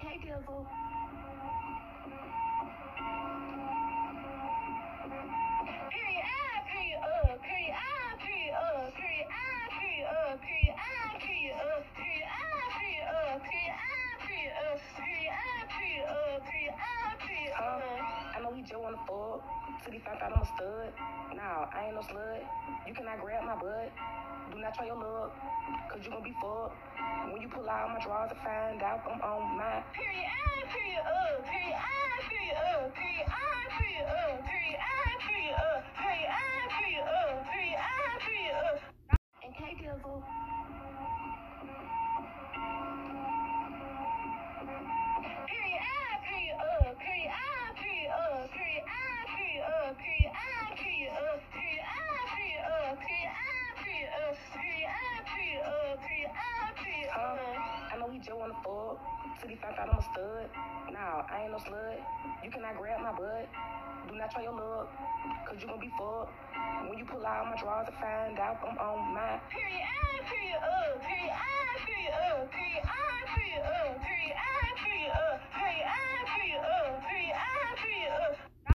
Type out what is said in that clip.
K Dizzle. I, period uh, period I, period uh, period I, uh, I, period uh, period I, period uh, I, period uh, period I, uh, uh. Know he just wanna fuck. Till he found I'm a stud. Nah, I ain't no slut. You cannot grab my butt. Do not try your luck. Cause you gonna be fucked. When you pull out my drawers to find out I'm on my Period I, period uh, period I, period uh, period I, period uh, period I, period uh, period I, period uh, period I, period uh. And K. I know he just wanna fuck. Till found out I'm a stud. Nah, I ain't no slut. You cannot grab my butt. Do not try your luck. Cause you gonna be fucked. When you pull out my drawers to find out I'm on my Period